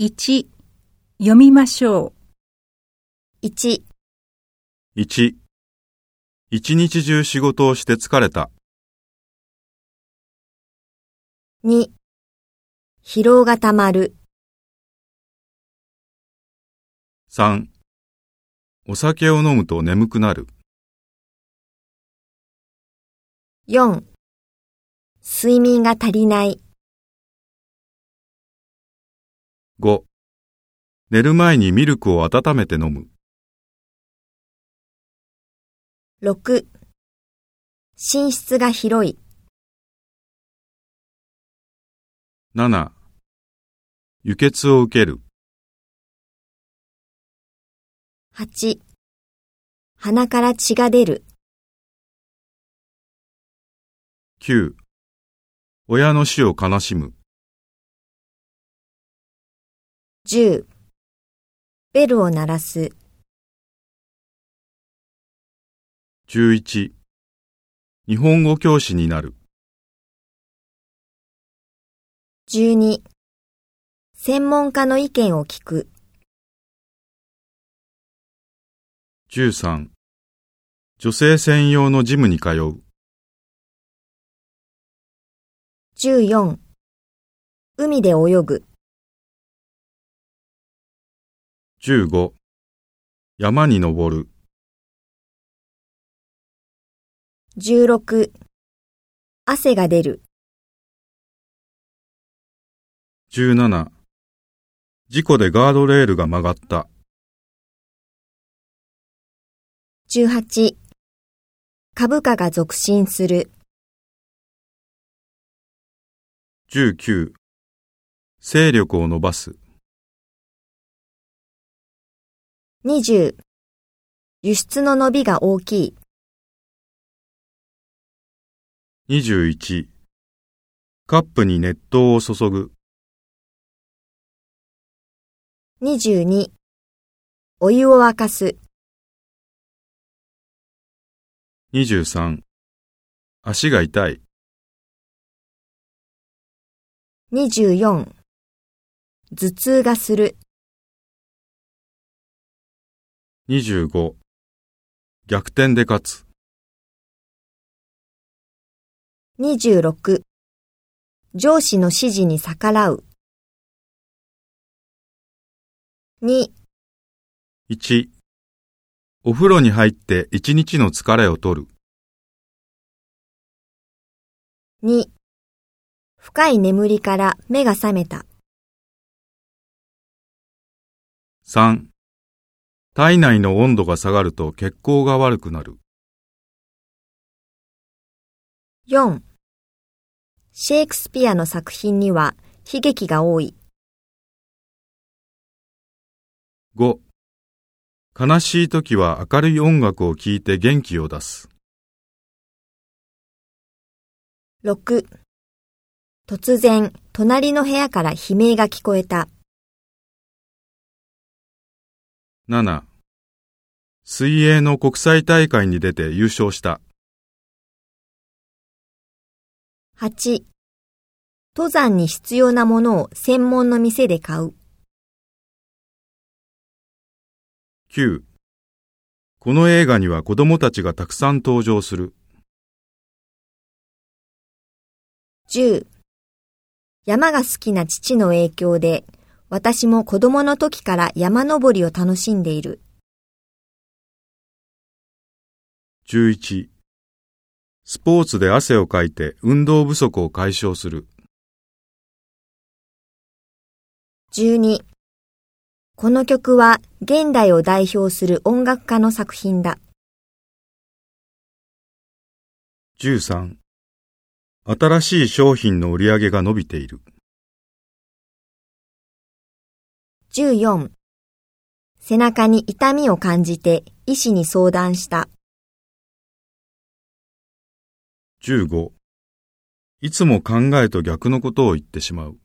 1読みましょう。1、1、一日中仕事をして疲れた。2、疲労がたまる。3、お酒を飲むと眠くなる。4、睡眠が足りない。5、寝る前にミルクを温めて飲む。6、寝室が広い。7、輸血を受ける。8、鼻から血が出る。9、親の死を悲しむ。10、ベルを鳴らす。11、日本語教師になる。12、専門家の意見を聞く。13、女性専用のジムに通う。14、海で泳ぐ。15、山に登る。16、汗が出る。17、事故でガードレールが曲がった。18、株価が続伸する。19、勢力を伸ばす。20、輸出の伸びが大きい。21、カップに熱湯を注ぐ。22、お湯を沸かす。23、足が痛い。24、頭痛がする。25、逆転で勝つ。26、上司の指示に逆らう。2、1、お風呂に入って一日の疲れを取る。2、深い眠りから目が覚めた。3、体内の温度が下がると血行が悪くなる。4、シェイクスピアの作品には悲劇が多い。5、悲しい時は明るい音楽を聴いて元気を出す。6、突然、隣の部屋から悲鳴が聞こえた。7、水泳の国際大会に出て優勝した。8、登山に必要なものを専門の店で買う。9、この映画には子供たちがたくさん登場する。10、山が好きな父の影響で、私も子供の時から山登りを楽しんでいる。11、スポーツで汗をかいて運動不足を解消する。12、この曲は現代を代表する音楽家の作品だ。13、新しい商品の売り上げが伸びている。14、背中に痛みを感じて医師に相談した。15、いつも考えと逆のことを言ってしまう。